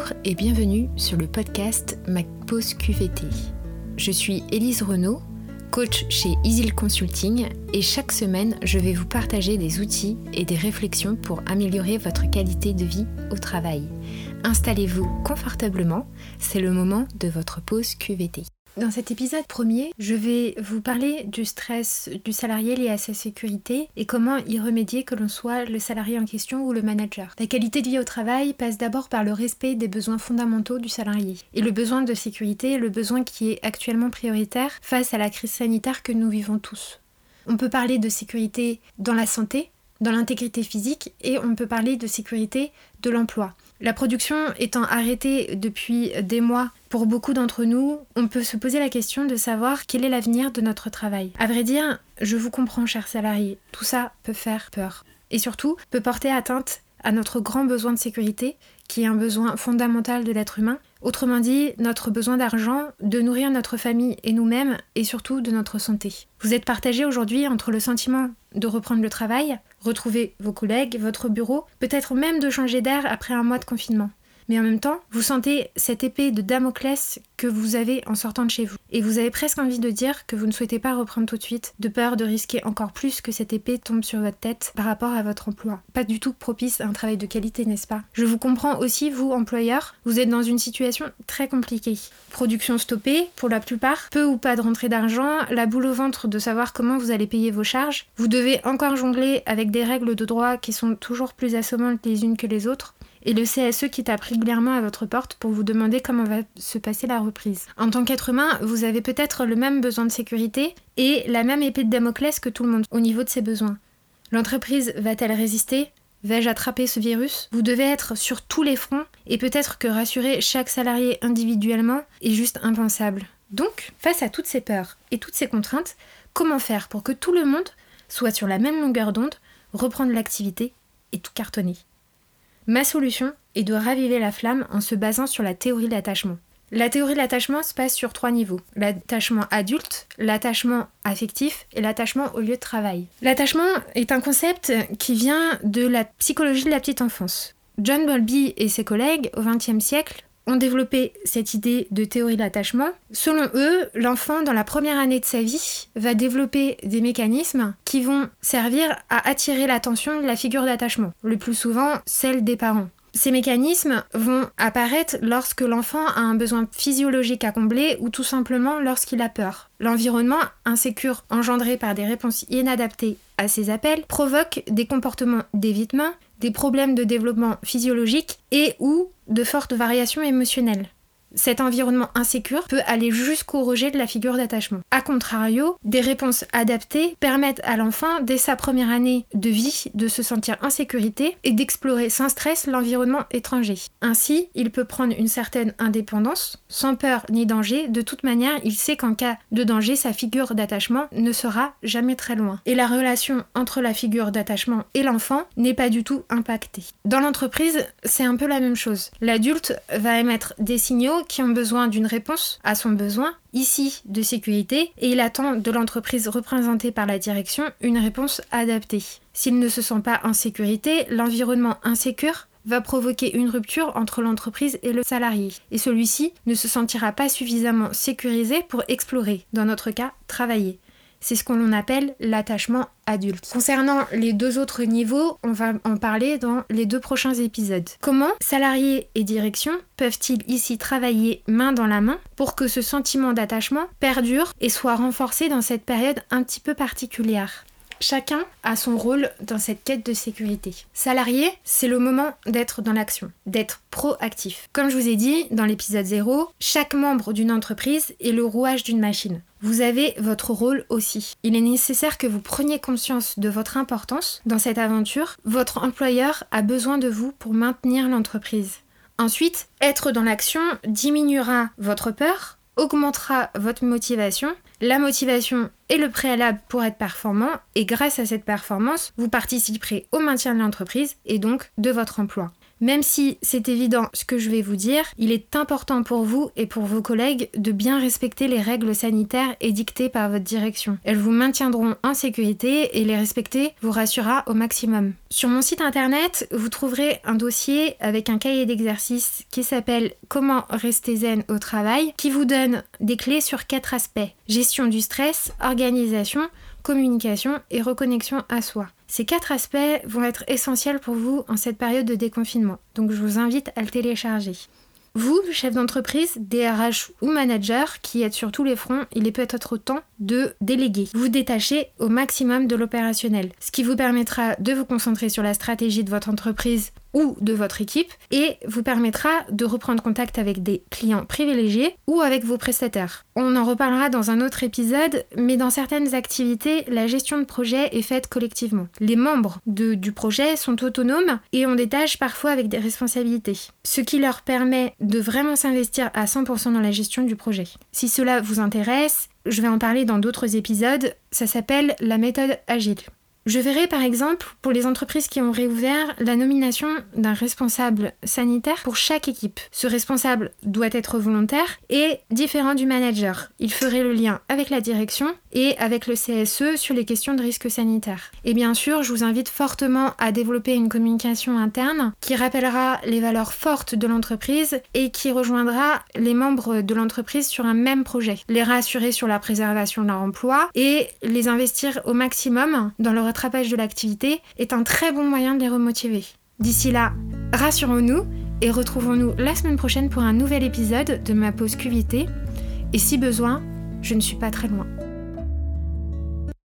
Bonjour et bienvenue sur le podcast Ma Pause QVT. Je suis Élise Renaud, coach chez Easy Consulting et chaque semaine je vais vous partager des outils et des réflexions pour améliorer votre qualité de vie au travail. Installez-vous confortablement, c'est le moment de votre pause QVT. Dans cet épisode premier, je vais vous parler du stress du salarié lié à sa sécurité et comment y remédier que l'on soit le salarié en question ou le manager. La qualité de vie au travail passe d'abord par le respect des besoins fondamentaux du salarié. Et le besoin de sécurité est le besoin qui est actuellement prioritaire face à la crise sanitaire que nous vivons tous. On peut parler de sécurité dans la santé, dans l'intégrité physique et on peut parler de sécurité de l'emploi. La production étant arrêtée depuis des mois pour beaucoup d'entre nous, on peut se poser la question de savoir quel est l'avenir de notre travail. À vrai dire, je vous comprends, chers salariés, tout ça peut faire peur. Et surtout, peut porter atteinte à notre grand besoin de sécurité, qui est un besoin fondamental de l'être humain. Autrement dit, notre besoin d'argent, de nourrir notre famille et nous-mêmes, et surtout de notre santé. Vous êtes partagé aujourd'hui entre le sentiment de reprendre le travail, retrouver vos collègues, votre bureau, peut-être même de changer d'air après un mois de confinement. Mais en même temps, vous sentez cette épée de Damoclès que vous avez en sortant de chez vous. Et vous avez presque envie de dire que vous ne souhaitez pas reprendre tout de suite, de peur de risquer encore plus que cette épée tombe sur votre tête par rapport à votre emploi. Pas du tout propice à un travail de qualité, n'est-ce pas? Je vous comprends aussi, vous, employeur, vous êtes dans une situation très compliquée. Production stoppée, pour la plupart, peu ou pas de rentrée d'argent, la boule au ventre de savoir comment vous allez payer vos charges, vous devez encore jongler avec des règles de droit qui sont toujours plus assommantes les unes que les autres, et le CSE qui tape régulièrement à votre porte pour vous demander comment va se passer la reprise. En tant qu'être humain, vous avez peut-être le même besoin de sécurité et la même épée de Damoclès que tout le monde au niveau de ses besoins. L'entreprise va-t-elle résister? Vais-je attraper ce virus? Vous devez être sur tous les fronts et peut-être que rassurer chaque salarié individuellement est juste impensable. Donc, face à toutes ces peurs et toutes ces contraintes, comment faire pour que tout le monde soit sur la même longueur d'onde, reprendre l'activité et tout cartonner? Ma solution est de raviver la flamme en se basant sur la théorie de l'attachement. La théorie de l'attachement se passe sur trois niveaux. L'attachement adulte, l'attachement affectif et l'attachement au lieu de travail. L'attachement est un concept qui vient de la psychologie de la petite enfance. John Bowlby et ses collègues au XXe siècle ont développé cette idée de théorie de l'attachement. Selon eux, l'enfant, dans la première année de sa vie, va développer des mécanismes qui vont servir à attirer l'attention de la figure d'attachement, le plus souvent celle des parents. Ces mécanismes vont apparaître lorsque l'enfant a un besoin physiologique à combler ou tout simplement lorsqu'il a peur. L'environnement insécure engendré par des réponses inadaptées à ces appels provoque des comportements d'évitement, des problèmes de développement physiologique et ou de fortes variations émotionnelles. Cet environnement insécure peut aller jusqu'au rejet de la figure d'attachement. A contrario, des réponses adaptées permettent à l'enfant, dès sa première année de vie, de se sentir en sécurité et d'explorer sans stress l'environnement étranger. Ainsi, il peut prendre une certaine indépendance, sans peur ni danger. De toute manière, il sait qu'en cas de danger, sa figure d'attachement ne sera jamais très loin. Et la relation entre la figure d'attachement et l'enfant n'est pas du tout impactée. Dans l'entreprise, c'est un peu la même chose. L'adulte va émettre des signaux qui ont besoin d'une réponse à son besoin, ici de sécurité, et il attend de l'entreprise représentée par la direction une réponse adaptée. S'il ne se sent pas en sécurité, l'environnement insécure va provoquer une rupture entre l'entreprise et le salarié, et celui-ci ne se sentira pas suffisamment sécurisé pour explorer, dans notre cas, travailler. C'est ce qu'on appelle l'attachement adulte. Concernant les deux autres niveaux, on va en parler dans les deux prochains épisodes. Comment salariés et direction peuvent-ils ici travailler main dans la main pour que ce sentiment d'attachement perdure et soit renforcé dans cette période un petit peu particulière? Chacun a son rôle dans cette quête de sécurité. Salarié, c'est le moment d'être dans l'action, d'être proactif. Comme je vous ai dit dans l'épisode 0, chaque membre d'une entreprise est le rouage d'une machine. Vous avez votre rôle aussi. Il est nécessaire que vous preniez conscience de votre importance dans cette aventure. Votre employeur a besoin de vous pour maintenir l'entreprise. Ensuite, être dans l'action diminuera votre peur, augmentera votre motivation. La motivation est le préalable pour être performant et grâce à cette performance, vous participerez au maintien de l'entreprise et donc de votre emploi. Même si c'est évident ce que je vais vous dire, il est important pour vous et pour vos collègues de bien respecter les règles sanitaires édictées par votre direction. Elles vous maintiendront en sécurité et les respecter vous rassurera au maximum. Sur mon site internet, vous trouverez un dossier avec un cahier d'exercice qui s'appelle Comment rester zen au travail, qui vous donne des clés sur quatre aspects gestion du stress, organisation, communication et reconnexion à soi. Ces quatre aspects vont être essentiels pour vous en cette période de déconfinement, donc je vous invite à le télécharger. Vous, chef d'entreprise, DRH ou manager qui êtes sur tous les fronts, il est peut-être temps de déléguer. Vous détacher au maximum de l'opérationnel, ce qui vous permettra de vous concentrer sur la stratégie de votre entreprise ou de votre équipe et vous permettra de reprendre contact avec des clients privilégiés ou avec vos prestataires. On en reparlera dans un autre épisode, mais dans certaines activités, la gestion de projet est faite collectivement. Les membres du projet sont autonomes et ont des tâches parfois avec des responsabilités, ce qui leur permet de vraiment s'investir à 100% dans la gestion du projet. Si cela vous intéresse, je vais en parler dans d'autres épisodes, ça s'appelle la méthode agile. Je verrai par exemple pour les entreprises qui ont réouvert la nomination d'un responsable sanitaire pour chaque équipe. Ce responsable doit être volontaire et différent du manager. Il ferait le lien avec la direction et avec le CSE sur les questions de risque sanitaire. Et bien sûr, je vous invite fortement à développer une communication interne qui rappellera les valeurs fortes de l'entreprise et qui rejoindra les membres de l'entreprise sur un même projet. Les rassurer sur la préservation de leur emploi et les investir au maximum dans le de l'activité est un très bon moyen de les remotiver. D'ici là, rassurons-nous et retrouvons-nous la semaine prochaine pour un nouvel épisode de ma pause QVT. Et si besoin, je ne suis pas très loin.